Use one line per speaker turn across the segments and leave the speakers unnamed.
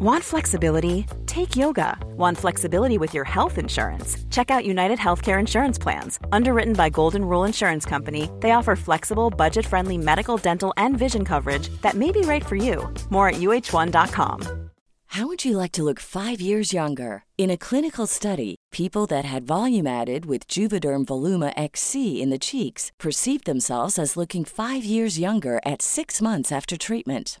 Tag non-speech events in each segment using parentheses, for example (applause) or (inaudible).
Want flexibility? Take yoga. Want flexibility with your health insurance? Check out United Healthcare Insurance Plans. Underwritten by Golden Rule Insurance Company, they offer flexible, budget friendly medical, dental, and vision coverage that may be right for you. More at uh1.com.
How would you like to look five years younger? In a clinical study, people that had volume added with Juvederm Voluma XC in the cheeks perceived themselves as looking five years younger at six months after treatment.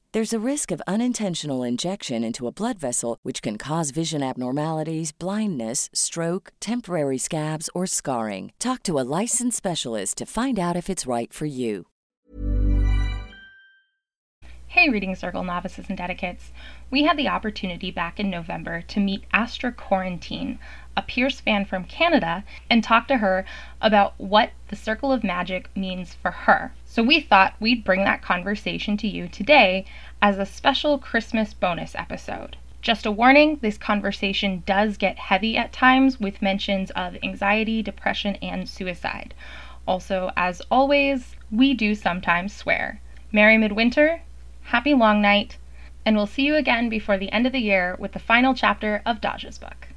There's a risk of unintentional injection into a blood vessel, which can cause vision abnormalities, blindness, stroke, temporary scabs, or scarring. Talk to a licensed specialist to find out if it's right for you.
Hey, Reading Circle novices and dedicates. We had the opportunity back in November to meet Astra Quarantine, a Pierce fan from Canada, and talk to her about what the Circle of Magic means for her. So we thought we'd bring that conversation to you today as a special Christmas bonus episode. Just a warning this conversation does get heavy at times with mentions of anxiety, depression, and suicide. Also, as always, we do sometimes swear. Merry Midwinter, happy long night, and we'll see you again before the end of the year with the final chapter of Daja's book.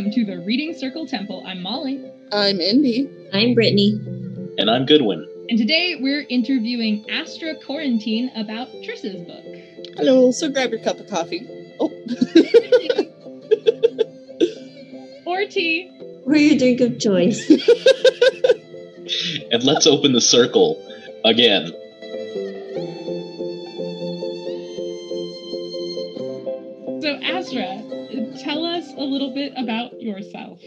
Welcome to the Reading Circle Temple. I'm Molly.
I'm Indy.
I'm Brittany.
And I'm Goodwin.
And today we're interviewing Astra Quarantine about Triss's book.
Hello. So grab your cup of coffee. Oh. (laughs)
or tea.
Or your drink of choice. (laughs) (laughs)
and let's open the circle again.
A little bit about yourself.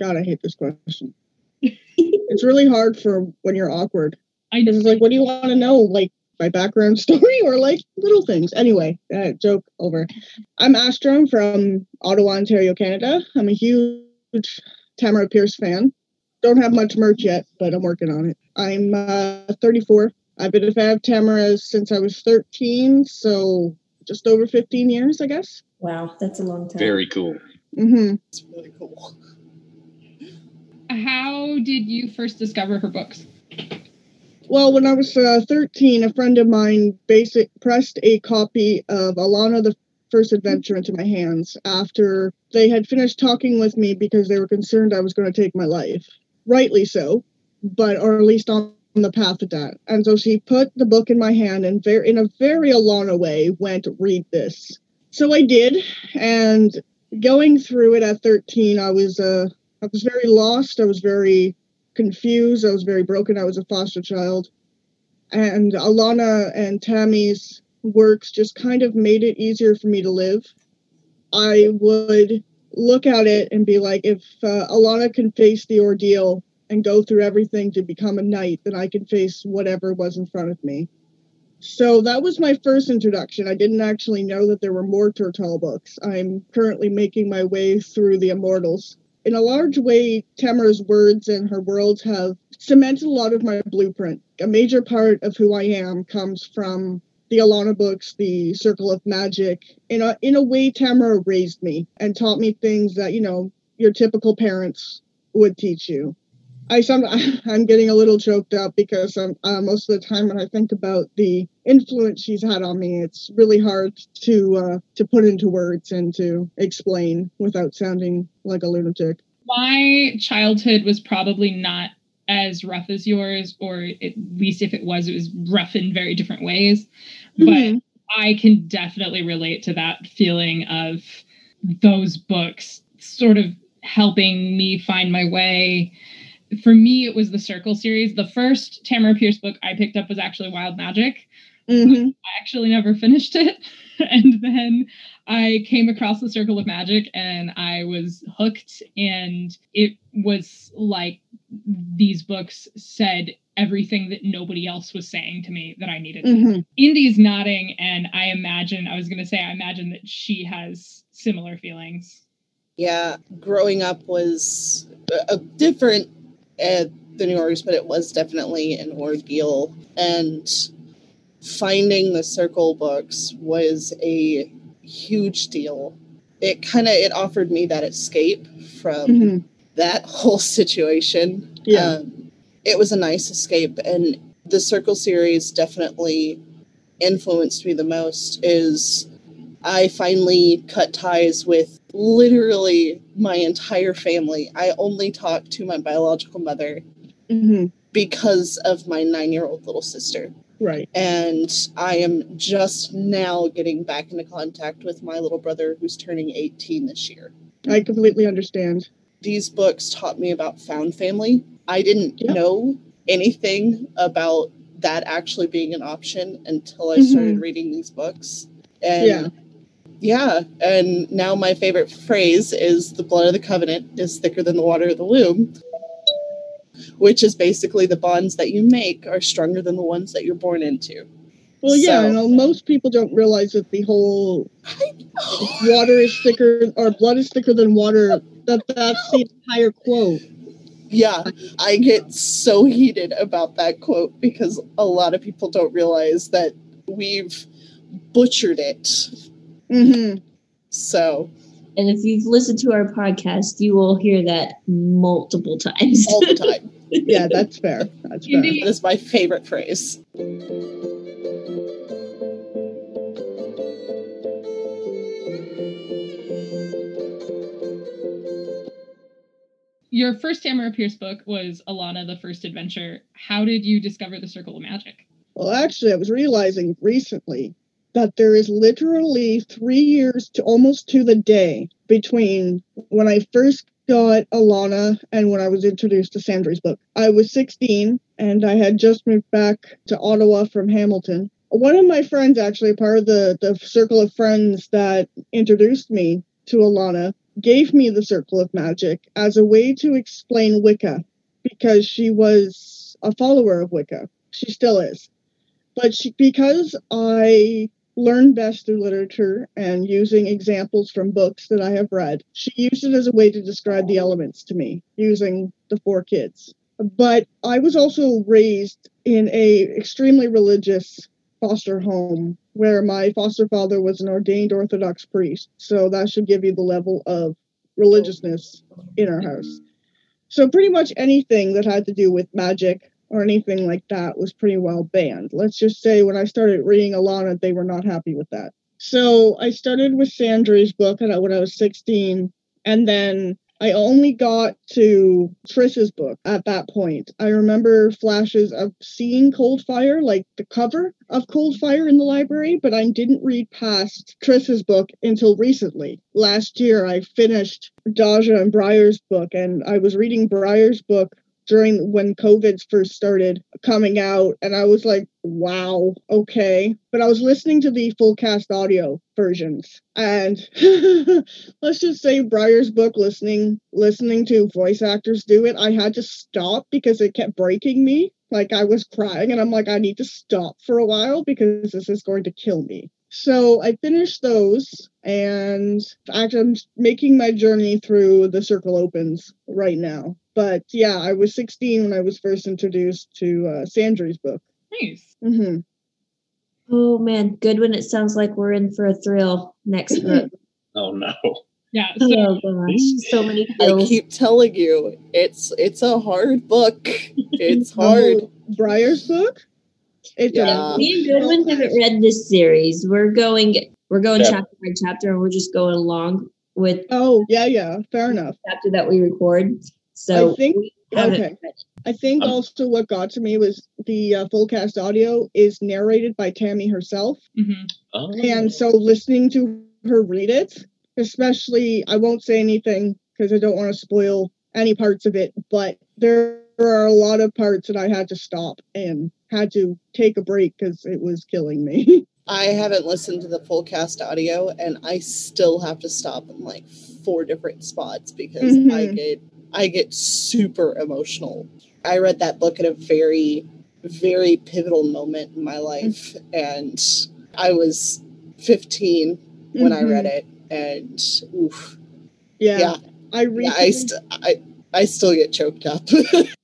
God, I hate this question. (laughs) it's really hard for when you're awkward.
I
Because it's like, what do you want to know? Like my background (laughs) story or like little things? Anyway, uh, joke over. I'm Astra I'm from Ottawa, Ontario, Canada. I'm a huge Tamora Pierce fan. Don't have much merch yet, but I'm working on it. I'm uh, 34. I've been a fan of Tamara since I was 13, so just over 15 years, I guess.
Wow, that's a long time.
Very cool.
Mm-hmm. It's really cool.
How did you first discover her books?
Well, when I was uh, 13, a friend of mine basic pressed a copy of Alanna the First Adventure into my hands after they had finished talking with me because they were concerned I was going to take my life. Rightly so, but or at least on the path of that. And so she put the book in my hand and very in a very Alanna way went read this. So I did, and going through it at 13, I was uh I was very lost. I was very confused. I was very broken. I was a foster child. And Alanna and Tammy's works just kind of made it easier for me to live. I would look at it and be like, if uh, Alanna can face the ordeal and go through everything to become a knight, then I can face whatever was in front of me. So that was my first introduction. I didn't actually know that there were more Tortall books. I'm currently making my way through the Immortals in a large way, Tamora's words and her worlds have cemented a lot of my blueprint. A major part of who I am comes from the Alanna books, the Circle of Magic. In a in a way, Tamara raised me and taught me things that you know your typical parents would teach you. I some (laughs) I'm getting a little choked up because um, uh, most of the time when I think about the influence she's had on me, it's really hard to uh, to put into words and to explain without sounding like a lunatic.
My childhood was probably not as rough as yours, or at least if it was, it was rough in very different ways.
Mhm.
But I can definitely relate to that feeling of those books sort of helping me find my way for me, it was the Circle series. The first Tamora Pierce book I picked up was actually Wild Magic.
hmm
I actually never (laughs) finished it. (laughs) and then I came across the Circle of Magic and I was hooked. And it was like these books said everything that nobody else was saying to me that I needed. to
hmm
Indy's nodding, and I imagine, I was going to say, I imagine that she has similar feelings.
Yeah, growing up was a, a different uh, than yours, but it was definitely an ordeal. And finding the circle books was a huge deal. It kind of it offered me that escape from
hmm
that (laughs) whole situation.
Yeah.
Um, it was a nice escape, and the Circle series definitely influenced me the most. Is I finally cut ties with literally my entire family. I only talk to my biological mother
hmm
because of my nine year old little sister.
Right.
And I am just now getting back into contact with my little brother who's turning 18 this year.
I completely understand.
These books taught me about found family. I didn't
Yeah.
know anything about that actually being an option until I
Mhm.
started reading these books. And
Yeah.
Yeah, and now my favorite phrase is the blood of the covenant is thicker than the water of the womb. Which is basically the bonds that you make are stronger than the ones that you're born into.
Well, yeah,
So-
you uh, know, most people don't realize that the whole water is thicker or blood is thicker than water. That that's the entire quote.
Yeah, I get so heated about that quote because a lot of people don't realize that we've butchered it.
Hmm
So,
And if you've listened to our podcast, you will hear that multiple times.
all the time.
Yeah, that's fair. That's fair.
Indeed.
that is my favorite phrase.
Your first Tamora Pierce book was Alanna, the First Adventure. How did you discover the Circle of Magic?
Well, actually, I was realizing recently that there is literally three years to almost to the day between when I first got Alanna and when I was introduced to Sandry's book. I was 16 and I had just moved back to Ottawa from Hamilton. One of my friends, actually, part of the, the circle of friends that introduced me to Alanna, gave me the Circle of Magic as a way to explain Wicca because she was a follower of Wicca. She still is but she, because I learn best through literature and using examples from books that I have read, she used it as a way to describe the elements to me using the four kids. But I was also raised in a extremely religious foster home where my foster father was an ordained Orthodox priest. So that should give you the level of religiousness in our house. So pretty much anything that had to do with magic, or anything like that was pretty well banned. Let's just say when I started reading Alanna, they were not happy with that. So I started with Sandry's book when I was 16, and then I only got to Triss's book at that point. I remember flashes of seeing Cold Fire, like the cover of Cold Fire in the library, but I didn't read past Triss's book until recently. Last year, I finished Daja and Briar's book, and I was reading Briar's book during when COVID first started coming out, and I was like, wow, okay. But I was listening to the full cast audio versions, and (laughs) let's just say Briar's book, listening listening to voice actors do it, I had to stop because it kept breaking me. Like I was crying, and I'm like, I need to stop for a while because this is going to kill me. So I finished those, and actually, I'm making my journey through the Circle Opens right now. But yeah, I was 16 when I was first introduced to uh, Sandry's book.
Nice.
hmm
Oh man, Goodwin it sounds like we're in for a thrill next (laughs) book.
Oh no.
Yeah. So
oh gosh, so many
I keep telling you, it's it's a hard book. It's (laughs) hard.
Oh, Briar's book. It's
Yeah.
a
Me and Goodwin haven't read this series. We're going we're going
Yeah.
chapter by chapter and we're just going along with
oh yeah yeah fair enough.
the chapter that we record. So
I think- okay. I think
Um,
also what got to me was the uh, full cast audio is narrated by Tammy herself.
mhm.
Oh.
And so listening to her read it, especially, I won't say anything because I don't want to spoil any parts of it, but there are a lot of parts that I had to stop and had to take a break because it was killing me. (laughs)
I haven't listened to the full cast audio and I still have to stop in like four different spots because mm-hmm. I get I get super emotional. I read that book at a very very pivotal moment in my life and I was 15 when mm-hmm. I read it and oof.
Yeah. yeah. I recently,
yeah, I, st- I I still get choked up. (laughs)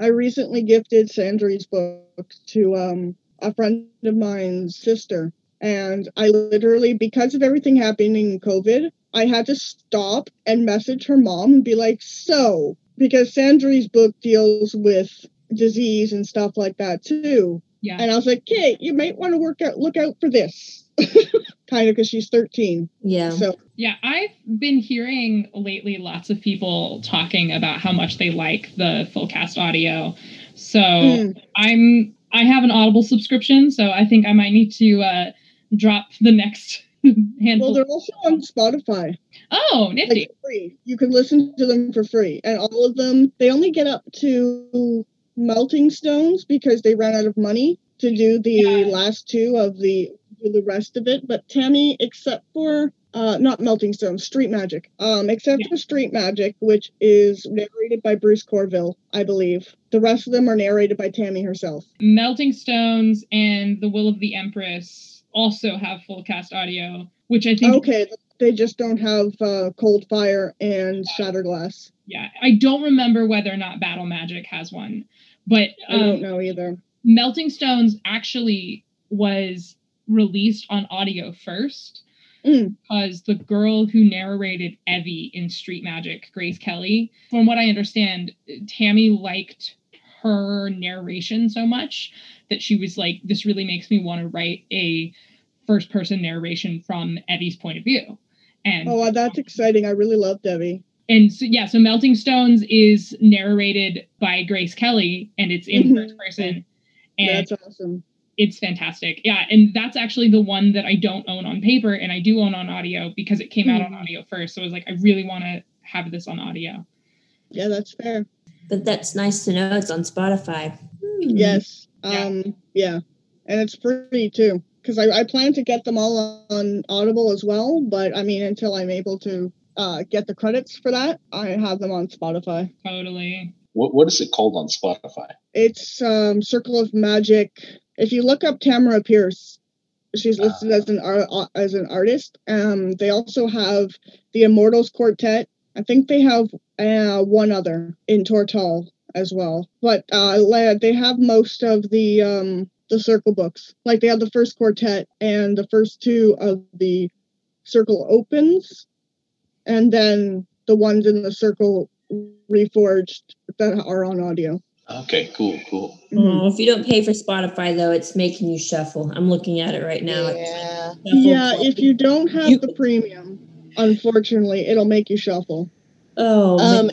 I recently gifted Sandry's book to um, a friend of mine's sister. And I literally, because of everything happening in COVID, I had to stop and message her mom and be like, so, because Sandry's book deals with disease and stuff like that too. Yeah. And I was like, Kate, you might want to work out, look out for this. (laughs) kind of because she's 13.
Yeah.
So
yeah, I've been hearing lately lots of people talking about how much they like the full cast audio. So mm. I'm I have an Audible subscription, so I think I might need to uh, drop the next (laughs) handful.
Well, they're also on Spotify.
Oh, nifty!
Like free. You can listen to them for free, and all of them they only get up to melting stones because they ran out of money to do the yeah. last two of the the rest of it. But Tammy, except for uh, not Melting Stone, Street Magic. Um, except yeah. for Street Magic, which is narrated by Bruce Coville, I believe. The rest of them are narrated by Tammy herself.
Melting Stones and The Will of the Empress also have full cast audio, which I think.
Okay, they just don't have uh, Cold Fire and Shattered Glass.
Yeah, I don't remember whether or not Battle Magic has one, but
um, I don't um, know either.
Melting Stones actually was released on audio first
Mm.
because the girl who narrated Evvy in Street Magic, Grace Kelly, from what I understand, Tammy liked her narration so much that she was like, this really makes me want to write a first person narration from Evvy's point of view. And
oh, that's exciting. I really love Evie.
And so, yeah, so Melting Stones is narrated by Grace Kelly and it's in mm-hmm. first person.
And that's awesome
it's fantastic. Yeah, and that's actually the one that I don't own on paper and I do own on audio because it came out on hmm. audio first. So I was like, I really want to have this on audio.
Yeah, that's fair.
But that's nice to know it's on Spotify.
Hmm. Yes. Um yeah. And it's free too. Because I, I plan to get them all on Audible as well, but I mean until I'm able to uh, get the credits for that, I have them on Spotify.
Totally.
What what is it called on Spotify?
It's um, Circle of Magic if you look up Tamora Pierce, she's listed uh, as an as an artist. Um, they also have the Immortals Quartet. I think they have uh, one other in Tortall as well, but uh, they have most of the um, the circle books. Like they have the first quartet and the first two of the circle opens, and then the ones in the circle reforged that are on audio.
Okay, cool, cool.
Oh, if you don't pay for Spotify though, it's making you shuffle. I'm looking at it right now.
Yeah,
yeah. If you don't have you, the premium, unfortunately, it'll make you shuffle.
Oh,
um,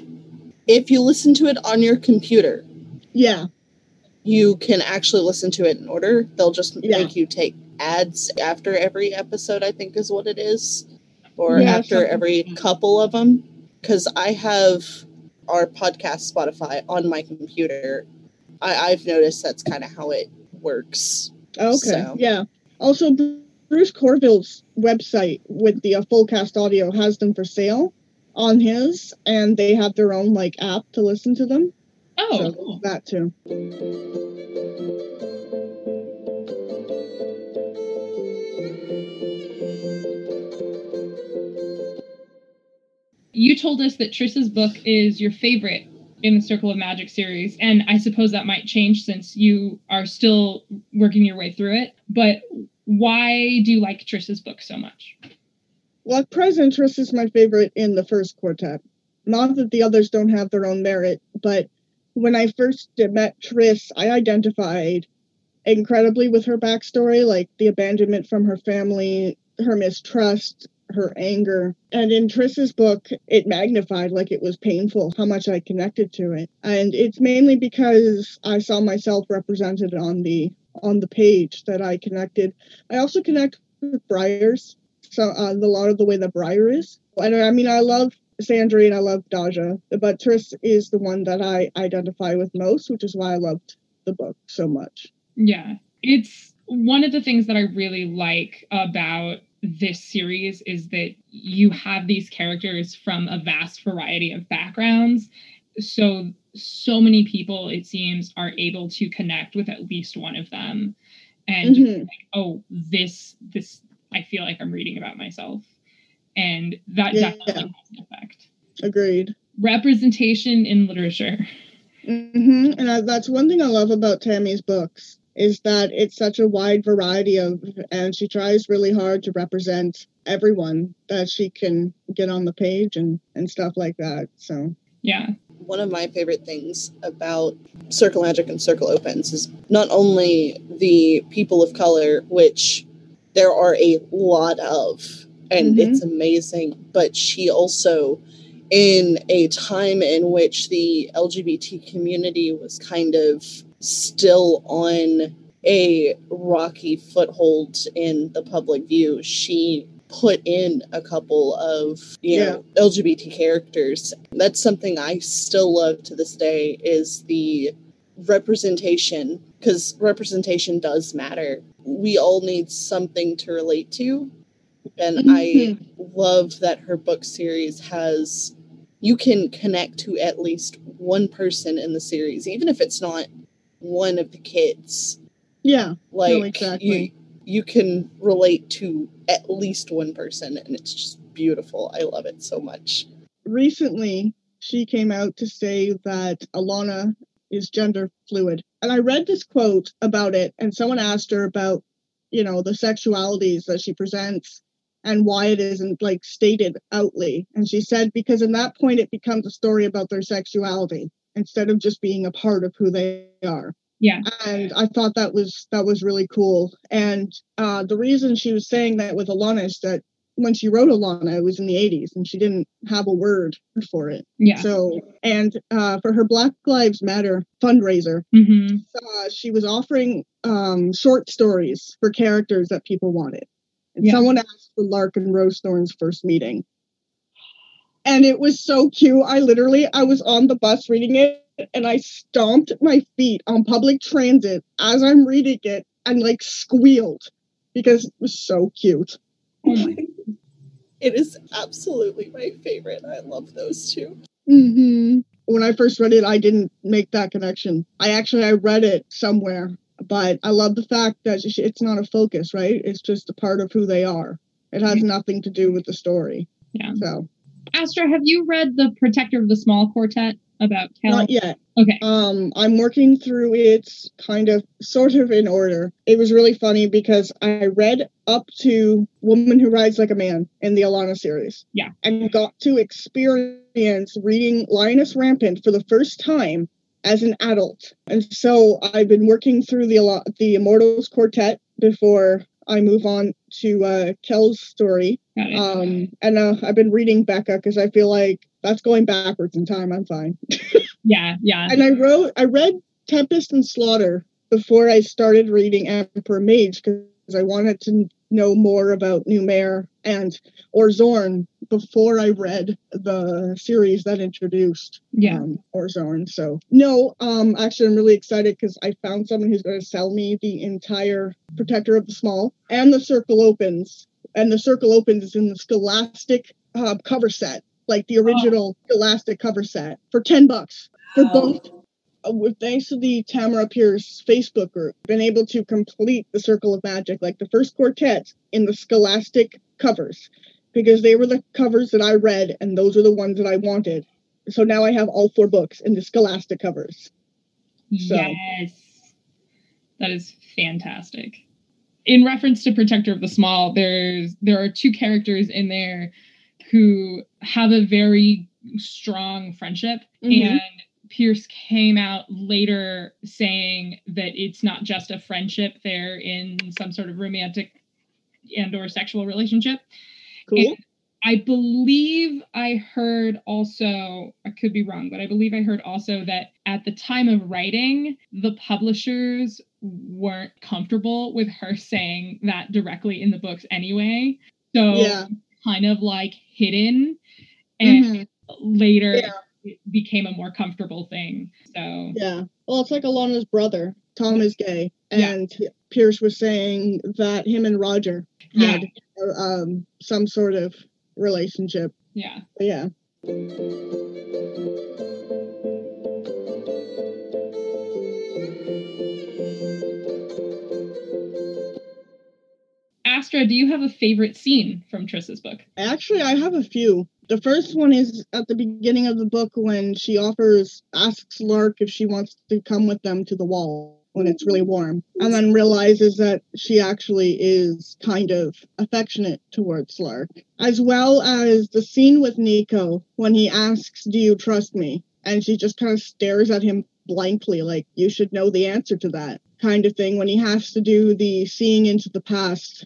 if you listen to it on your computer,
yeah,
you can actually listen to it in order. They'll just yeah. make you take ads after every episode. I think is what it is, or yeah, after every couple of them. Because I have our podcast Spotify on my computer, I, have noticed that's kind of how it works.
Okay. So. Yeah. Also, Bruce Coville's website with the uh, full cast audio has them for sale on his, and they have their own like app to listen to them.
Oh, so cool.
that too.
You told us that Triss's book is your favorite in the Circle of Magic series, and I suppose that might change since you are still working your way through it. But why do you like Triss's book so much?
Well, at present, Triss is my favorite in the first quartet. Not that the others don't have their own merit, but when I first met Triss, I identified incredibly with her backstory, like the abandonment from her family, her mistrust, her anger. And in Triss's book, it magnified like it was painful how much I connected to it. And it's mainly because I saw myself represented on the on the page that I connected. I also connect with Briars. So uh, a lot of the way that Briar is. And I mean, I love Sandry and I love Daja, but Triss is the one that I identify with most, which is why I loved the book so much.
Yeah, it's one of the things that I really like about this series is that you have these characters from a vast variety of backgrounds. So, so many people, it seems, are able to connect with at least one of them. And
Mhm.
like, oh, this, this, I feel like I'm reading about myself. And that
Yeah.
definitely has an effect.
Agreed.
Representation in literature.
hmm And I, that's one thing I love about Tammy's books is that it's such a wide variety of, and she tries really hard to represent everyone that she can get on the page and and stuff like that. So
Yeah.
one of my favorite things about Circle Magic and Circle Opens is not only the people of color, which there are a lot of, and
Mhm.
it's amazing, but she also, in a time in which the LGBT community was kind of still on a rocky foothold in the public view, she put in a couple of you know LGBT characters. That's something I still love to this day is the representation because representation does matter. We all need something to relate to. And mm-hmm. I love that her book series has you can connect to at least one person in the series, even if it's not one of the kids.
yeah,
Like
exactly.
you you can relate to at least one person and it's just beautiful. I love it so much.
recently she came out to say that Alanna is gender fluid. And I read this quote about it, and someone asked her about, you know, the sexualities that she presents and why it isn't like stated outly. And she said, because in that point, it becomes a story about their sexuality instead of just being a part of who they are
Yeah.
and I thought that was that was really cool. And uh, the reason she was saying that with Alanna is that when she wrote Alanna, it was in the '80s, and she didn't have a word for it.
Yeah.
So, and uh, for her Black Lives Matter fundraiser,
hmm
uh, she was offering um, short stories for characters that people wanted. And
Yeah.
someone asked for Lark and Rosethorn's first meeting. And it was so cute. I literally, I was on the bus reading it and I stomped my feet on public transit as I'm reading it and like squealed because it was so cute.
Oh (laughs) my.
It is absolutely my favorite. I love those two.
hmm When I first read it, I didn't make that connection. I actually I read it somewhere, but I love the fact that it's not a focus, right? It's just a part of who they are. It has nothing to do with the story.
Yeah.
So
Astra, have you read The Protector of the Small Quartet about Kel?
not yet.
Okay.
Um, I'm working through it kind of sort of in order. It was really funny because I read up to Woman Who Rides Like a Man in the Alanna series.
Yeah.
And got to experience reading Lioness Rampant for the first time as an adult. And so I've been working through the the Immortals Quartet before I move on to uh, Kel's story. Um, and uh, I've been reading Beka because I feel like that's going backwards in time. I'm fine (laughs)
yeah. Yeah.
and I wrote, I read Tempest and Slaughter before I started reading Emperor Mage because I wanted to know more about Numair and Ozorne before I read the series that introduced
Yeah.
um, Ozorne. So no, um, actually, I'm really excited because I found someone who's going to sell me the entire Protector of the Small and the Circle Opens, and the Circle Opens is in the Scholastic uh, cover set, like the original Scholastic cover set, for ten bucks for both. Uh, with thanks to the Tamora Pierce Facebook group, been able to complete the Circle of Magic, like the first quartet in the Scholastic covers, because they were the covers that I read, and those are the ones that I wanted. So now I have all four books in the Scholastic covers. So-
Yes. That is fantastic. In reference to Protector of the Small, there's there are two characters in there who have a very strong friendship
Mhm.
and Pierce came out later saying that it's not just a friendship, they're in some sort of romantic and or sexual relationship.
Cool.
And I believe I heard also, I could be wrong, but I believe I heard also that at the time of writing, the publishers weren't comfortable with her saying that directly in the books anyway. So
Yeah.
kind of like hidden. And
Mhm.
later
Yeah.
It became a more comfortable thing. So
Yeah. Well, it's like Alanna's brother. Tom is gay,
Yeah.
and Pierce was saying that him and Roger
yeah,
had um, some sort of relationship.
yeah.
But yeah.
Astra, do you have a favorite scene from Triss's book?
Actually, I have a few. The first one is at the beginning of the book when she offers, asks Lark if she wants to come with them to the wall when it's really warm, and then realizes that she actually is kind of affectionate towards Lark. As well as the scene with Niko when he asks, Do you trust me? And she just kind of stares at him blankly, like, You should know the answer to that kind of thing when he has to do the seeing into the past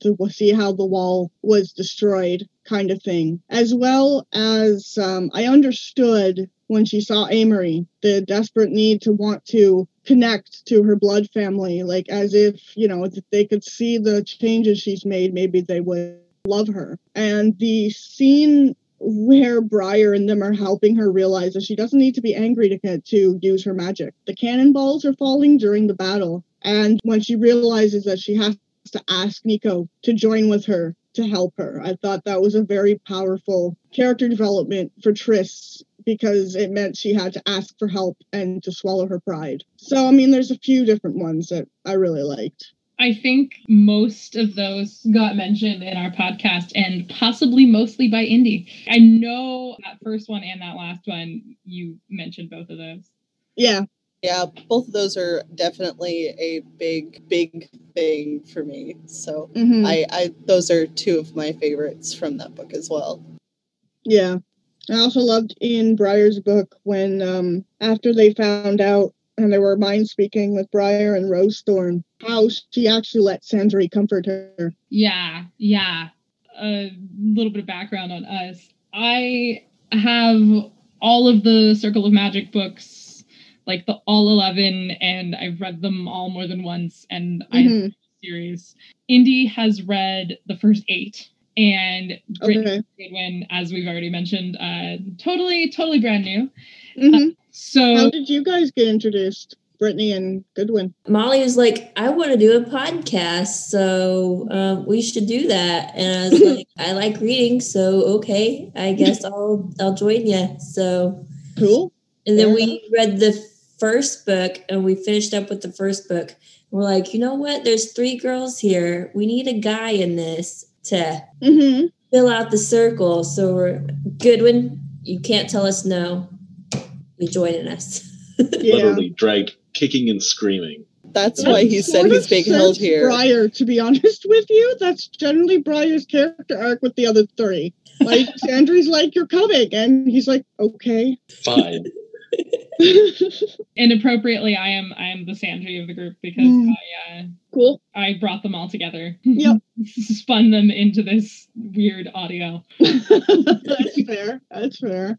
to see how the wall was destroyed kind of thing as well as um, i understood when she saw amory the desperate need to want to connect to her blood family like as if you know if they could see the changes she's made maybe they would love her and the scene where Briar and them are helping her realize that she doesn't need to be angry to to use her magic. The cannonballs are falling during the battle, and when she realizes that she has to ask Niko to join with her to help her, I thought that was a very powerful character development for Triss because it meant she had to ask for help and to swallow her pride. So, I mean, there's a few different ones that I really liked.
I think most of those got mentioned in our podcast and possibly mostly by Indy. I know that first one and that last one, you mentioned both of those.
Yeah,
Yeah, both of those are definitely a big, big thing for me. So
hmm
I, I those are two of my favorites from that book as well.
Yeah. I also loved in Briar's book when um after they found out and they were mind speaking with Briar and Rosethorn how she actually let Sandry comfort her.
Yeah, yeah. A little bit of background on us. I have all of the Circle of Magic books, like the all 11, and I've read them all more than once, and I
Mhm.
series. Indy has read the first eight, and Brittany
Okay.
Goodwin, as we've already mentioned, uh, totally, totally brand new.
hmm
So
How did you guys get introduced? Brittany and Goodwin.
Molly was like, I want to do a podcast, so um, we should do that. And I was (laughs) like, I like reading, so okay, I guess (laughs) I'll I'll join you. So,
Cool.
and then
Fair
we read the first book, and we finished up with the first book. We're like, you know what? There's three girls here. We need a guy in this to
hmm
fill out the circle. So we're Goodwin. You can't tell us no. You joining us? (laughs)
Yeah.
Literally dragged kicking and screaming.
That's
That
why he said he's
of
being held here.
Briar, to be honest with you, that's generally Briar's character arc with the other three. Like (laughs) Sandry's like, "You're coming," and he's like, "Okay."
Fine. (laughs)
and appropriately, I am I am the Sandry of the group because
Mm.
I uh,
cool.
I brought them all together.
Yep. (laughs)
Spun them into this weird audio. (laughs)
That's fair. That's fair.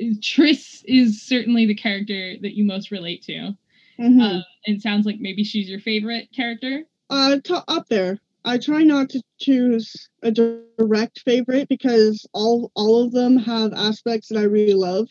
Triss is certainly the character that you most relate to.
Mhm.
Uh, it sounds like maybe she's your favorite character.
Uh, to, up there. I try not to choose a direct favorite because all all of them have aspects that I really love.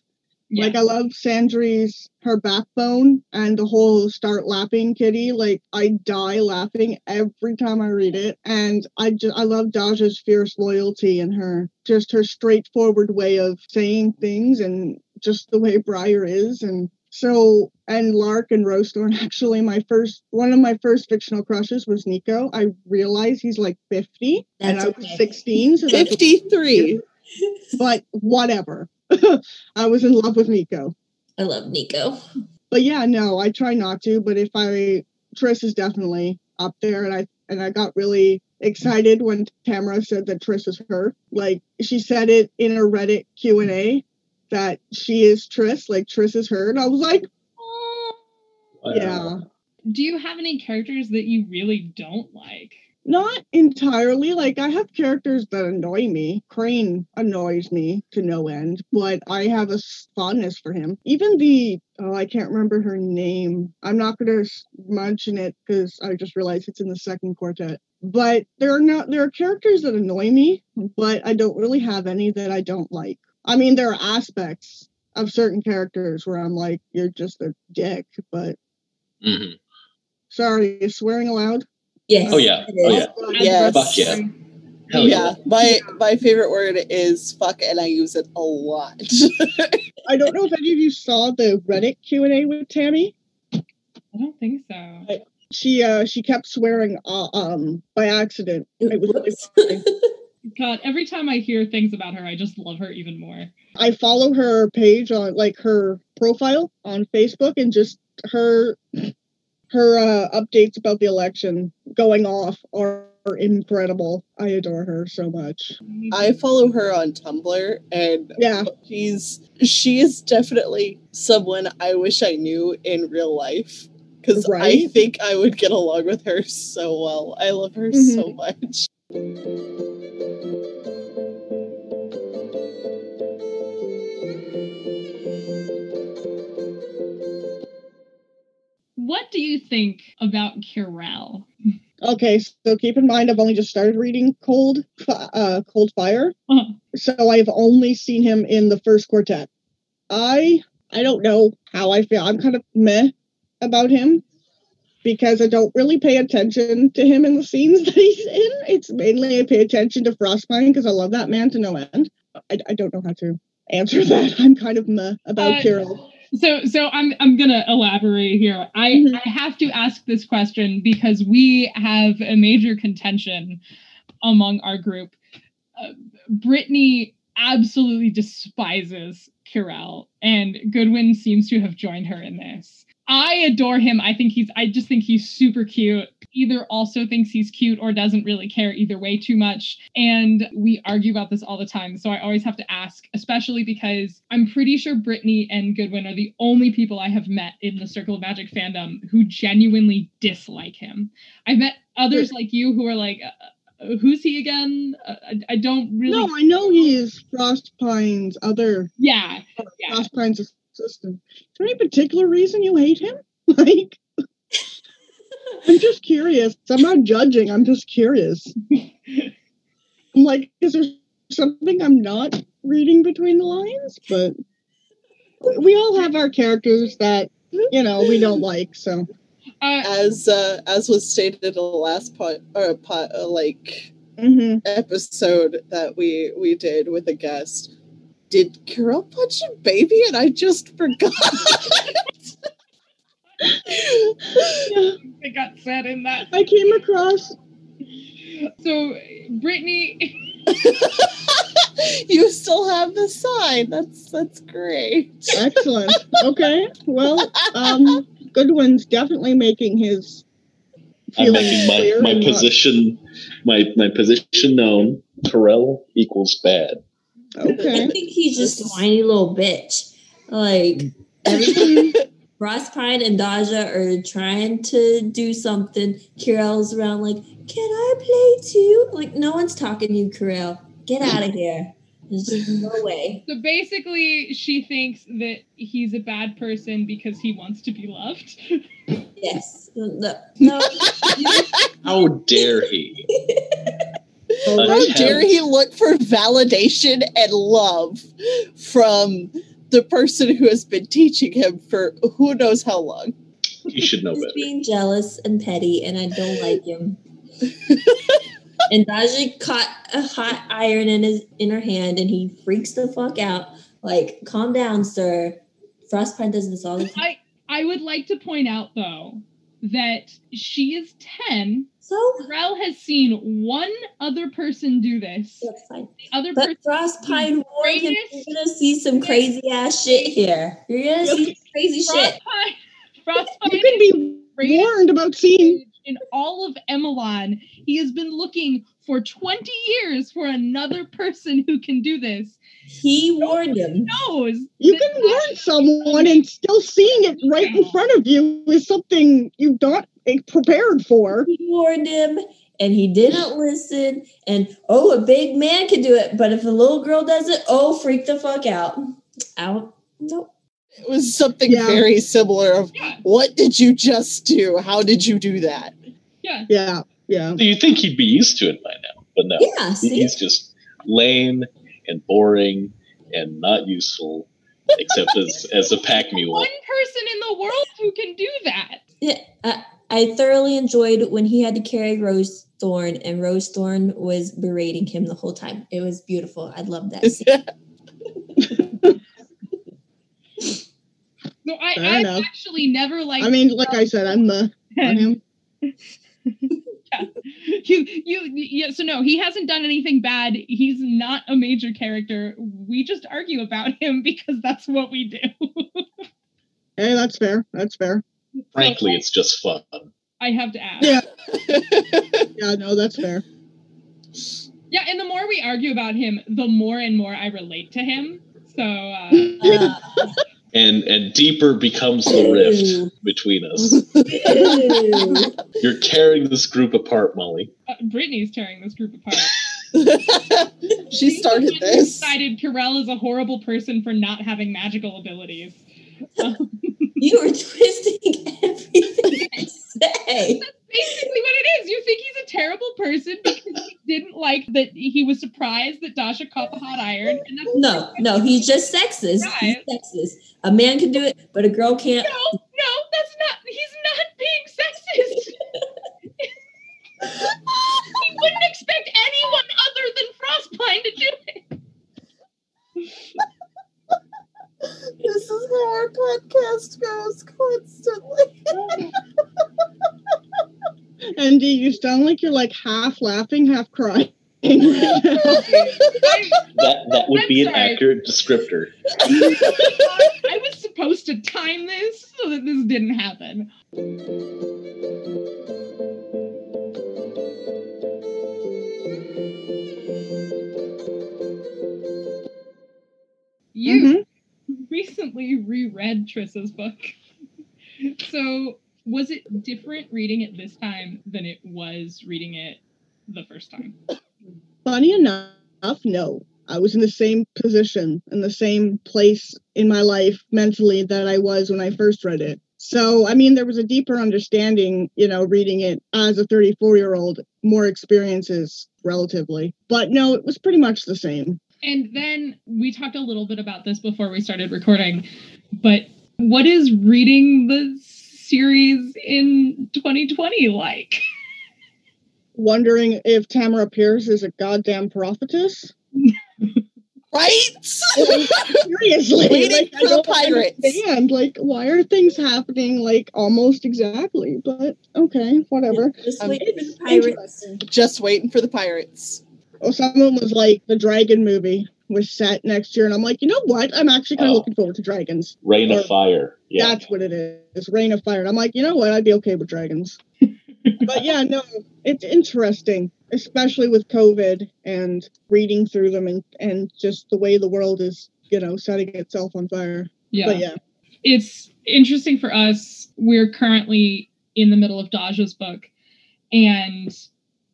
Like I love Sandry's her backbone and the whole start laughing kitty. Like I die laughing every time I read it, and I just I love Daja's fierce loyalty and her just her straightforward way of saying things and just the way Briar is and so and Lark and Rosethorn (laughs) actually my first one of my first fictional crushes was Niko. I realize he's like 50 and I was
okay.
16 so
53.
but whatever. (laughs) I was in love with Niko.
I love Niko.
But yeah, no, I try not to, but if I Triss is definitely up there and I and I got really excited when Tamora said that Triss is her. Like she said it in a Reddit Q&A that she is Triss, like Triss is her. And I was like, oh, yeah.
Do you have any characters that you really don't like?
Not entirely. Like I have characters that annoy me. Crane annoys me to no end, but I have a fondness for him. Even the oh, I can't remember her name. I'm not going to mention it because I just realized it's in the second quartet. But there are not there are characters that annoy me, but I don't really have any that I don't like. I mean, there are aspects of certain characters where I'm like, you're just a dick. But
hmm
sorry, is swearing allowed?
Yes.
Oh yeah. Oh yeah.
Yes.
Fuck yeah. Hell
yeah. My my favorite word is fuck, and I use it a lot. (laughs)
I don't know if any of you saw the Reddit Q and A with Tammy.
I don't think so.
She uh she kept swearing uh, um by accident. It was really. (laughs)
God, every time I hear things about her, I just love her even more.
I follow her page on like her profile on Facebook and just her her uh, updates about the election going off are incredible. I adore her so much.
I follow her on Tumblr, and
yeah,
she's she is definitely someone I wish I knew in real life because I think I would get along with her so well. I love her so
Mhm.
much.
What do you think about Kirel?
Okay, so keep in mind I've only just started reading Cold uh Cold Fire.
Uh-huh.
So I've only seen him in the first quartet. I I don't know how I feel. I'm kind of meh about him because I don't really pay attention to him in the scenes (laughs) that he's in. It's mainly I pay attention to Frostpine because I love that man to no end. I, I don't know how to answer (laughs) that. I'm kind of meh about
Uh. So, so I'm I'm gonna elaborate here. I
Mm-hmm.
I have to ask this question because we have a major contention among our group. Uh, Brittany absolutely despises Kirel, and Goodwin seems to have joined her in this. I adore him. I think he's I just think he's super cute. Either also thinks he's cute or doesn't really care either way too much. And we argue about this all the time. So I always have to ask, especially because I'm pretty sure Brittany and Goodwin are the only people I have met in the Circle of Magic fandom who genuinely dislike him. I've met others like you who are like, uh, who's he again? Uh, I, I don't really.
No, I know he's Frostpine's other.
Yeah, yeah.
Frostpine's assistant. Is there any particular reason you hate him? (laughs) Like, I'm just curious. I'm not judging. I'm just curious. I'm like, is there something I'm not reading between the lines? But we all have our characters that you know we don't like. So
as uh, as was stated in the last part or pot uh, like
Mm-hmm.
episode that we we did with a guest. Did Carol punch a baby and I just forgot?
It got said in that.
I came across.
So Brittany, (laughs)
you still have the sign. That's that's great.
Excellent. Okay. Well, (laughs) um, Goodwin's definitely making his.
I'm making my, my position my my position known. Terrell equals bad.
I think he's just a whiny little bitch. Like mm. (laughs) Frostpine and Daja are trying to do something. Kirel's around like, can I play too? Like no one's talking to you, Kirel. Get out of here. There's just no (laughs) way.
so basically, she thinks that he's a bad person because he wants to be loved.
Yes. (laughs) No. no.
How dare he?
How dare he look for validation and love from the person who has been teaching him for who knows how long?
You should know
He's
better.
being jealous and petty, and I don't like him. (laughs) and Daja caught a hot iron in his in her hand, and he freaks the fuck out. Like, calm down, sir. Frostpine does this all the time.
I I would like to point out though that she is ten.
So
Rel has seen one other person do this.
That's fine.
The other
But
person,
Frostpine
the
warned him
greatest-
you're gonna see some crazy ass shit here. You're gonna see some crazy shit.
Frostpine, Frostpine (laughs)
You can be warned about seeing.
in all of Emelan. He has been looking for 20 years for another person who can do this.
He warned him.
Knows
You can warn someone, and still seeing it right in front of you is something you've not eh, prepared for.
He warned him and he didn't listen. And oh, a big man can do it, but if a little girl does it, oh, freak the fuck out. Out. Nope.
It was something
Yeah.
very similar of
Yeah.
what did you just do? How did you do that?
Yeah.
Yeah, yeah.
Do you think he'd be used to it by now, but no.
Yeah, see?
He's just lame and boring and not useful, except as as a pack mule.
One person in the world who can do that.
Yeah, I, I thoroughly enjoyed when he had to carry Rose Thorn and Rosethorn was berating him the whole time. It was beautiful. I love that scene. (laughs)
No, I,
Fair
I
enough.
actually never liked.
I mean, like I said, I'm the on him. (laughs)
you, you, yeah. So no, he hasn't done anything bad. He's not a major character. We just argue about him (laughs) because that's what we do.
Hey, that's fair. That's fair.
Frankly, it's just fun.
I have to ask.
Yeah. (laughs) Yeah, no, that's fair.
Yeah, and the more we argue about him, the more and more I relate to him. So uh,
Uh,
And and deeper becomes the rift between us. (laughs) You're tearing this group apart, Molly.
uh, Brittany's tearing this group apart. (laughs)
she started
She's the one who
this.
Decided Kirel is a horrible person for not having magical abilities. (laughs)
You were twisting everything I say.
That's basically what it is. You think he's a terrible person because he didn't like that he was surprised that Daja caught the hot iron.
No, no, he's just sexist. He's sexist. A man can do it, but a girl can't.
no, no, that's not. He's not being sexist. (laughs) he wouldn't expect anyone other than Frostpine to do it.
This is how our podcast goes constantly.
Andy, you sound like you're like half laughing, half crying. (laughs)
That that would
I'm
be an accurate descriptor. (laughs)
I was supposed supposed to time this so that this didn't happen. You mm-hmm. recently reread Triss's book. So, was it different reading it this time than it was reading it the first time?
Funny enough, no. I was in the same position, in the same place in my life mentally that I was when I first read it. So, I mean, there was a deeper understanding, you know, reading it as a 34 year old, more experiences relatively. But no, it was pretty much the same.
And then we talked a little bit about this before we started recording, but what is reading the series in 2020 like? (laughs)
Wondering if Tamora Pierce is a goddamn prophetess?
right? (laughs)
Seriously,
Waiting
like, I
for the pirates.
understand. Like, why are things happening like almost exactly? But okay, whatever.
Just
Um,
wait for the pirates.
Just waiting for the pirates.
Oh, someone was like, the Dragon movie was set next year, and I'm like, you know what? I'm actually kind of
Oh.
looking forward to dragons.
Reign
Or-
of Fire. Yeah.
That's what it is. Reign of Fire. And I'm like, you know what? I'd be okay with dragons. (laughs) but yeah, no, it's interesting, especially with COVID and reading through them and, and just the way the world is, you know, setting itself on fire.
Yeah.
But yeah.
It's interesting for us. We're currently in the middle of Daja's book, and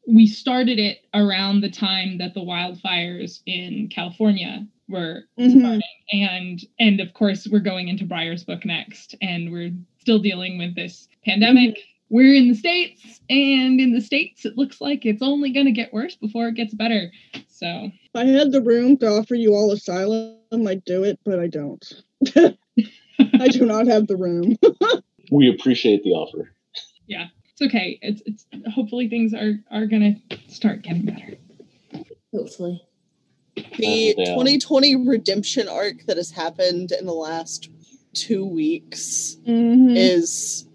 we started it around the time that the wildfires in California were
Mhm.
starting. And and of course we're going into Briar's book next, and we're still dealing with this pandemic. We're in the States, and in the States it looks like it's only gonna get worse before it gets better. So
If I had the room to offer you all asylum, I'd do it, but I don't. (laughs) I do not have the room. (laughs)
We appreciate the offer.
yeah, it's okay. It's it's hopefully things are are gonna start getting better.
Hopefully.
The
Settle down.
2020 redemption arc that has happened in the last two weeks
Mhm.
is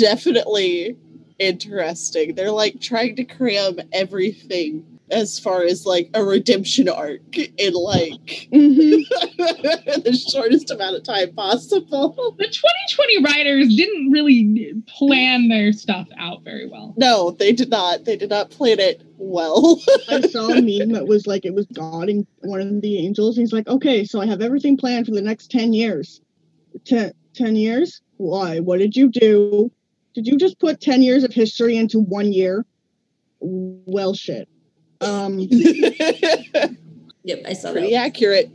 definitely interesting. They're like trying to cram everything as far as like a redemption arc in like
Mhm. (laughs)
the shortest amount of time possible.
The 2020 writers didn't really plan their stuff out very well.
No, they did not. They did not plan it well. (laughs)
I saw a meme that was like it was God and one of the angels. And he's like, okay, so I have everything planned for the next 10 years. Ten, 10 years? Why? What did you do? Did you just put 10 years of history into one year? Well, shit. Um, (laughs)
Yep, I saw
Pretty
that.
accurate.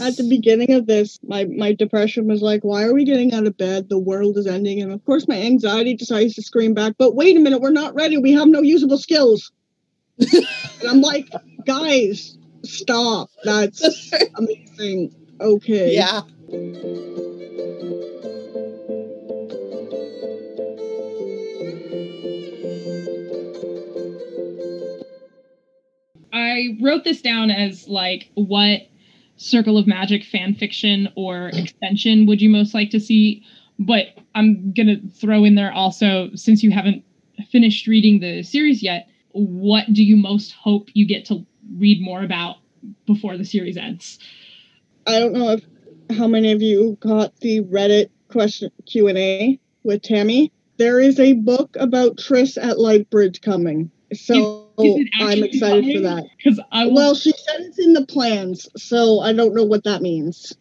at the beginning of this, my, my depression was like, why are we getting out of bed? The world is ending. And of course, my anxiety decides to scream back, but wait a minute, we're not ready. We have no usable skills. and I'm like, guys, stop. That's (laughs) amazing. Okay.
Yeah.
I wrote this down as like what Circle of Magic fan fiction or extension would you most like to see? But I'm gonna throw in there also, since you haven't finished reading the series yet, what do you most hope you get to read more about before the series ends?
I don't know if how many of you got the Reddit question Q and A with Tammy. There is a book about Triss at Lightsbridge coming, so
It
I'm excited for that.
Because I will
Well, she said it's in the plans, so I don't know what that means.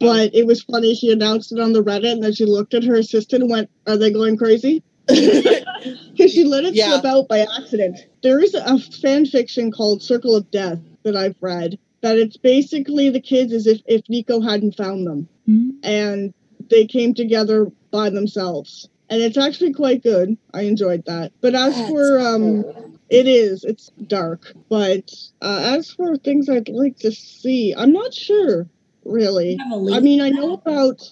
But it was funny. She announced it on the Reddit, and then she looked at her assistant and went, "Are they going crazy?" (laughs) (laughs) Because she let it
Yeah.
slip out by accident. There is a fan fiction called Circle of Death that I've read. That it's basically the kids as if if Niko hadn't found them,
Hmm?
and they came together by themselves. And it's actually quite good. I enjoyed that. But as
That's
for um,
cool.
It is. It's dark. But uh, as for things I'd like to see, I'm not sure, really. I mean, I know about,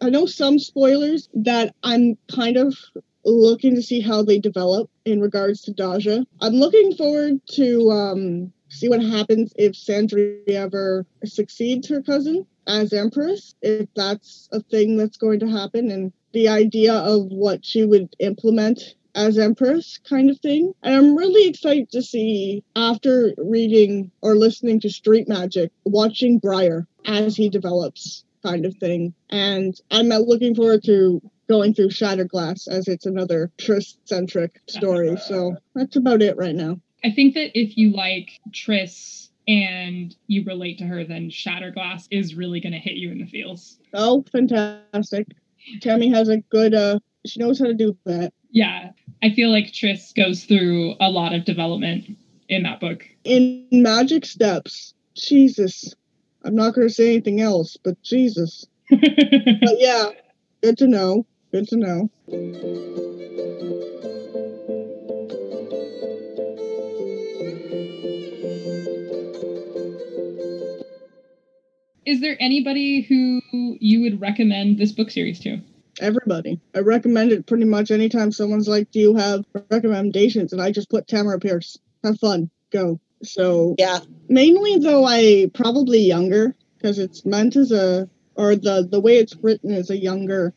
I know some spoilers that I'm kind of looking to see how they develop in regards to Daja. I'm looking forward to um, see what happens if Sandry ever succeeds her cousin as Empress, if that's a thing that's going to happen, and the idea of what she would implement as Empress kind of thing. And I'm really excited to see after reading or listening to Street Magic, watching Briar as he develops kind of thing. And I'm uh, looking forward to going through Shatterglass as it's another Triss centric story. So that's about it right now.
I think that if you like Triss and you relate to her, then Shatterglass is really going to hit you in the feels.
Oh, fantastic. Tammy has a good, uh, she knows how to do that.
Yeah. I feel like Triss goes through a lot of development in that book.
In Magic Steps, Jesus. I'm not going to say anything else, but Jesus. (laughs) but yeah, good to know. Good to know.
Is there anybody who you would recommend this book series to?
Everybody. I recommend it pretty much anytime someone's like, Do you have recommendations? And I just put Tamora Pierce. Have fun. Go. So,
yeah.
Mainly, though, I probably younger because it's meant as a, or the, the way it's written is a younger,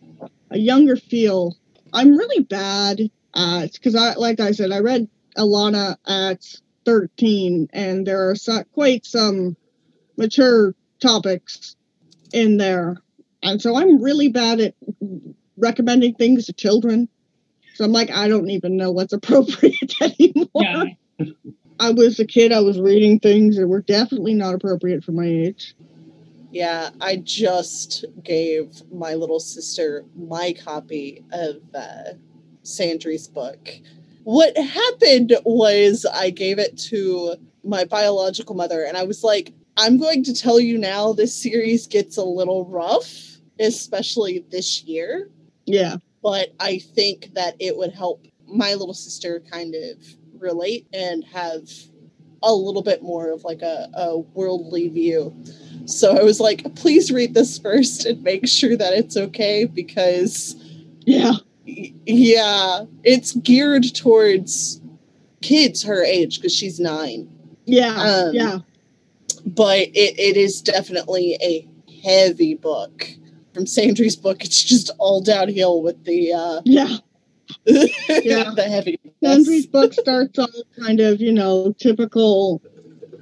a younger feel. I'm really bad at, because I, like I said, I read Alanna at 13 and there are so, quite some mature topics in there. And so I'm really bad at recommending things to children. So I'm like, I don't even know what's (laughs) appropriate anymore. Yeah. I was a kid, I was reading things that were definitely not appropriate for my age.
Yeah, I just gave my little sister my copy of uh, Sandry's book. What happened was I gave it to my biological mother, and I was like, I'm going to tell you now this series gets a little rough, especially this year.
Yeah.
But I think that it would help my little sister kind of relate and have a little bit more of like a, a worldly view. So I was like, please read this (laughs) first and make sure that it's okay because
yeah.
Yeah, it's geared towards kids her age because she's 9.
Yeah. Um, yeah
but it, it is definitely a heavy book. From Sandry's book, it's just all downhill with the uh (laughs)
yeah. (laughs)
yeah. the heavy.
Sandry's book starts off kind of, you know, typical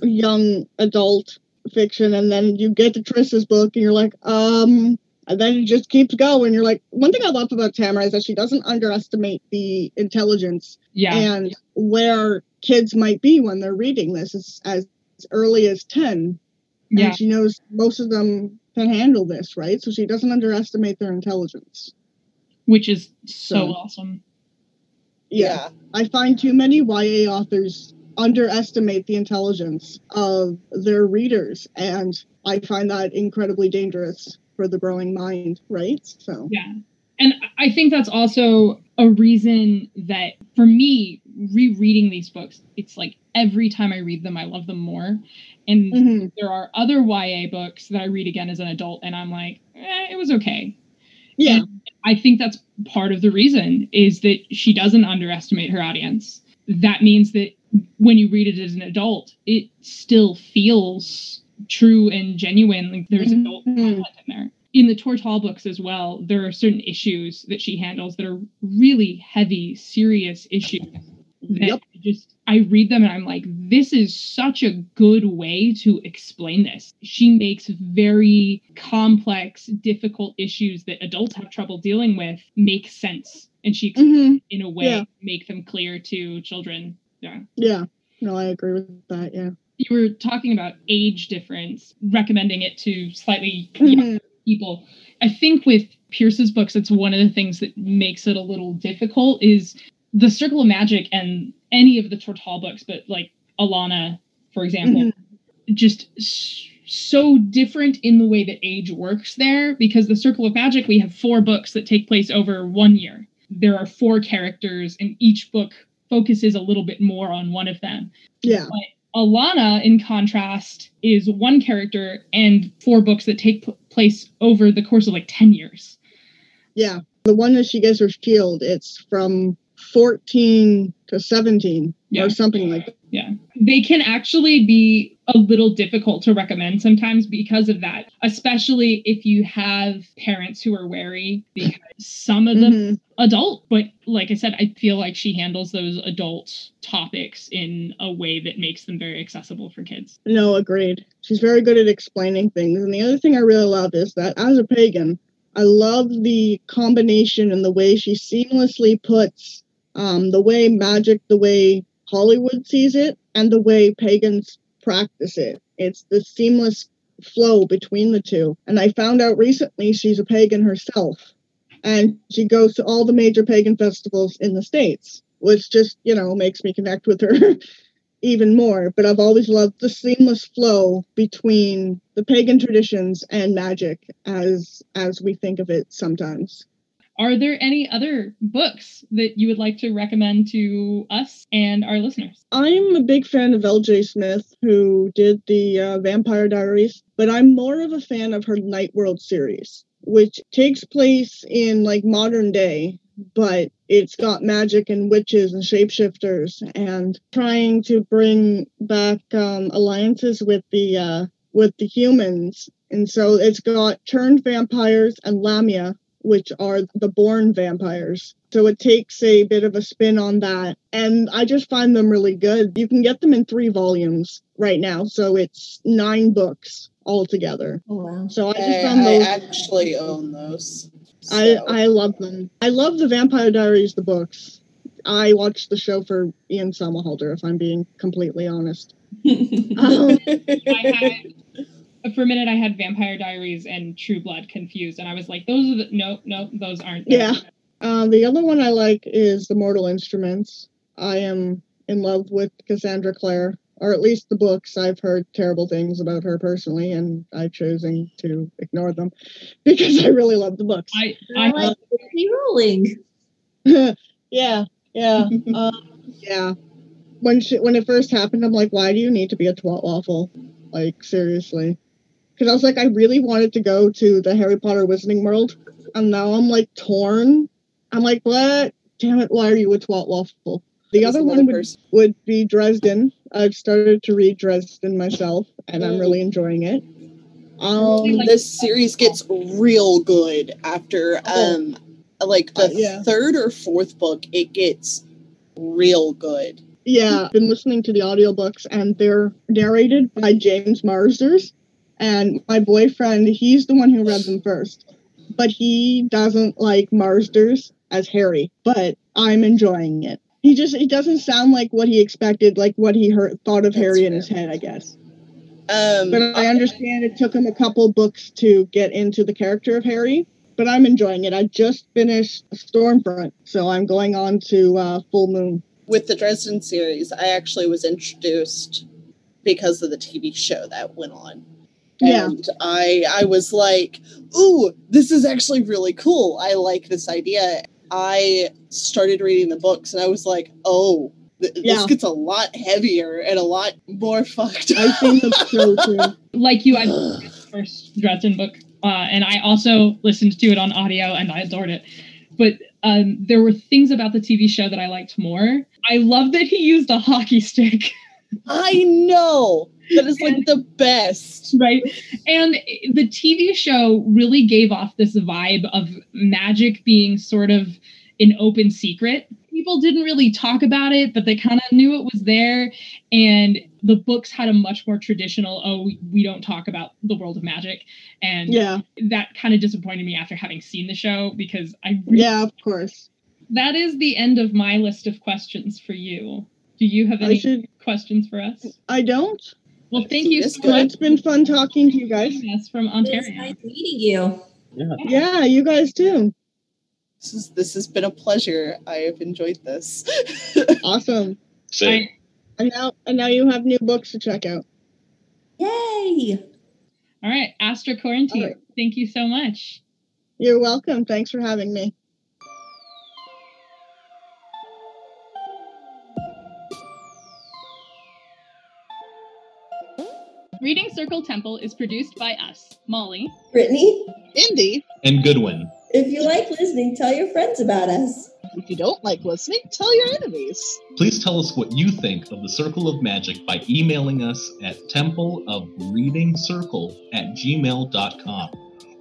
young adult fiction, and then you get to Triss's book, and you're like, um, and then it just keeps going. You're like, one thing I love about Tamora is that she doesn't underestimate the intelligence
yeah.
and where kids might be when they're reading this as, as early as 10.
Yeah.
And she knows most of them can handle this, right? So she doesn't underestimate their intelligence.
Which is so, so awesome.
Yeah. yeah. I find too many YA authors underestimate the intelligence of their readers. And I find that incredibly dangerous for the growing mind, right? So,
yeah. And I think that's also a reason that for me, rereading these books, it's like every time I read them, I love them more. And mm-hmm. there are other YA books that I read again as an adult, and I'm like, eh, it was okay.
Yeah.
And I think that's part of the reason is that she doesn't underestimate her audience. That means that when you read it as an adult, it still feels true and genuine. Like there's mm-hmm. adult content in there. In the Tortall books as well, there are certain issues that she handles that are really heavy, serious issues yep. just I read them and I'm like, this is such a good way to explain this. She makes very complex, difficult issues that adults have trouble dealing with make sense. And she mm-hmm. in a way yeah. make them clear to children. Yeah.
Yeah. No, I agree with that. Yeah.
You were talking about age difference, recommending it to slightly mm-hmm. younger people. I think with Pierce's books, it's one of the things that makes it a little difficult is the Circle of Magic and any of the Tortall books, but like Alanna, for example, mm-hmm. just so different in the way that age works there because the Circle of Magic, we have four books that take place over one year. There are four characters, and each book focuses a little bit more on one of them.
Yeah.
But Alanna, in contrast, is one character and four books that take p- place over the course of like 10 years.
Yeah. The one that she gets her shield, it's from 14 to 17
yeah.
or something like that.
Yeah. they can actually be a little difficult to recommend sometimes because of that, especially if you have parents who are wary because some of them
Mhm.
adult, but like I said, I feel like she handles those adult topics in a way that makes them very accessible for kids.
No, agreed. She's very good at explaining things. And the other thing I really love is that as a pagan, I love the combination and the way she seamlessly puts um, the way magic, the way Hollywood sees it, and the way pagans practice it. It's the seamless flow between the two. And I found out recently she's a pagan herself. And she goes to all the major pagan festivals in the States, which just, you know, makes me connect with her (laughs) even more. But I've always loved the seamless flow between the pagan traditions and magic as as we think of it sometimes.
Are there any other books that you would like to recommend to us and our listeners?
I'm a big fan of L.J. Smith, who did the uh, Vampire Diaries, but I'm more of a fan of her Night World series, which takes place in like modern day, but it's got magic and witches and shapeshifters, and trying to bring back um, alliances with the uh, with the humans. And so it's got turned vampires and Lamia, which are the born vampires. So it takes a bit of a spin on that. And I just find them really good. You can get them in three volumes right now. So it's nine books altogether.
Oh wow.
So I just
I,
found
I actually own those.
I,
so.
I love them. I love the Vampire Diaries, the books. I watched the show for Ian Somerhalder, if I'm being completely honest. (laughs) Um,
I had, for a minute, I had Vampire Diaries and True Blood confused, and I was like, "Those are the no, no, those aren't." them."
Yeah. Uh, the other one I like is The Mortal Instruments. I am in love with Cassandra Clare, or at least the books. I've heard terrible things about her personally, and I've chosen to ignore them (laughs) because I really love the books.
I,
I
I,
like J.K. Rowling. (laughs)
yeah, yeah, (laughs) um, yeah. When she, when it first happened, I'm like, why do you need to be a twat waffle? Like seriously, because I was like, I really wanted to go to the Harry Potter Wizarding World, and now I'm like torn. I'm like, what? Damn it! Why are you a twat waffle? The
That
other one would, would be Dresden. I've started to read Dresden myself, and I'm really enjoying it. Um,
this series gets real good after um like the
Uh, yeah.
third or fourth book it gets real good
Yeah, I've been listening to the audiobooks and they're narrated by James Marsters. And my boyfriend, he's the one who read them first. But he doesn't like Marsters as Harry, but I'm enjoying it. He just it doesn't sound like what he expected, like what he heard thought of Harry in his head, I guess.
um
But I understand it took him a couple books to get into the character of Harry. But I'm enjoying it. I just finished Stormfront, so I'm going on to uh, Fool Moon.
with the dresden series i actually was introduced because of the tv show that went on
Yeah.
and i i was like ooh this is actually really cool i like this idea i started reading the books and i was like oh th-
Yeah.
this gets a lot heavier and a lot more (laughs) fucked
I've seen the show too. (laughs)
like you, I read the first Dresden book, uh, and I also listened to it on audio, and I adored it. But um, there were things about the TV show that I liked more. I love that he used a hockey stick. (laughs)
I know. That is like the best.
Right. And the TV show really gave off this vibe of magic being sort of an open secret. People didn't really talk about it, but they kind of knew it was there. And the books had a much more traditional, oh, we- we don't talk about the world of magic. And
Yeah.
that kind of disappointed me after having seen the show because I really,
Yeah, of course.
that is the end of my list of questions for you. Do you have any
should-
questions for us?
I don't.
Well, thank you so much
it's been fun talking to you guys.
joining us from
It's
Ontario.
nice meeting you.
Yeah.
Yeah, you guys too.
This is this has been a pleasure. I have enjoyed this. (laughs)
Awesome.
Same.
And now and now you have new books to check out.
Yay!
All right, Astra Quarantine.
All right.
Thank you so much.
You're welcome. Thanks for having me.
Reading Circle Temple is produced by us, Molly.
Brittany,
Indy.
And Goodwin.
if you like listening, tell your friends about us.
If you don't like listening, tell your enemies.
Please tell us what you think of the Circle of Magic by emailing us at templeofreadingcircle at gmail.com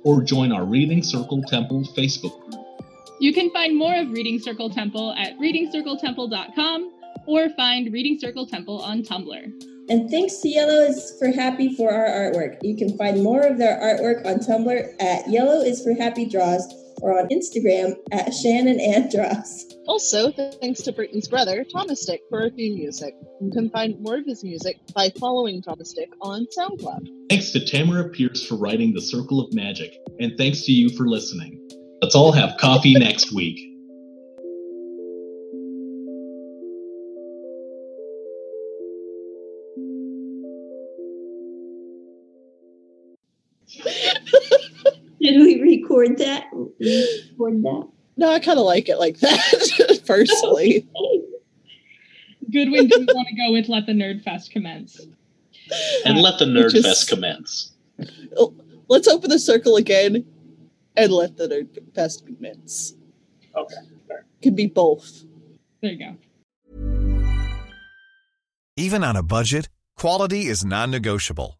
or join our Reading Circle Temple Facebook group.
You can find more of Reading Circle Temple at readingcircletemple.com or find Reading Circle Temple on Tumblr.
And thanks to Yellow is for Happy for our artwork. You can find more of their artwork on Tumblr at Yellow is for Happy Draws or on Instagram at Shannon and Draws.
Also, thanks to Britton's brother, Thomas Dick, for our theme music. You can find more of his music by following Thomas Dick on SoundCloud.
Thanks to Tamora Pierce for writing The Circle of Magic, and thanks to you for listening. Let's all have coffee next week.
Record that? Record that?
No, I kind of like it like that, (laughs) personally.
Goodwin didn't want to go with Let the Nerd Fest commence.
And let the uh, Nerd
Just-
Fest commence.
Oh, Let's open the circle again and let the nerd fest commence.
Okay.
Could be both.
There you go.
Even on a budget, quality is non-negotiable.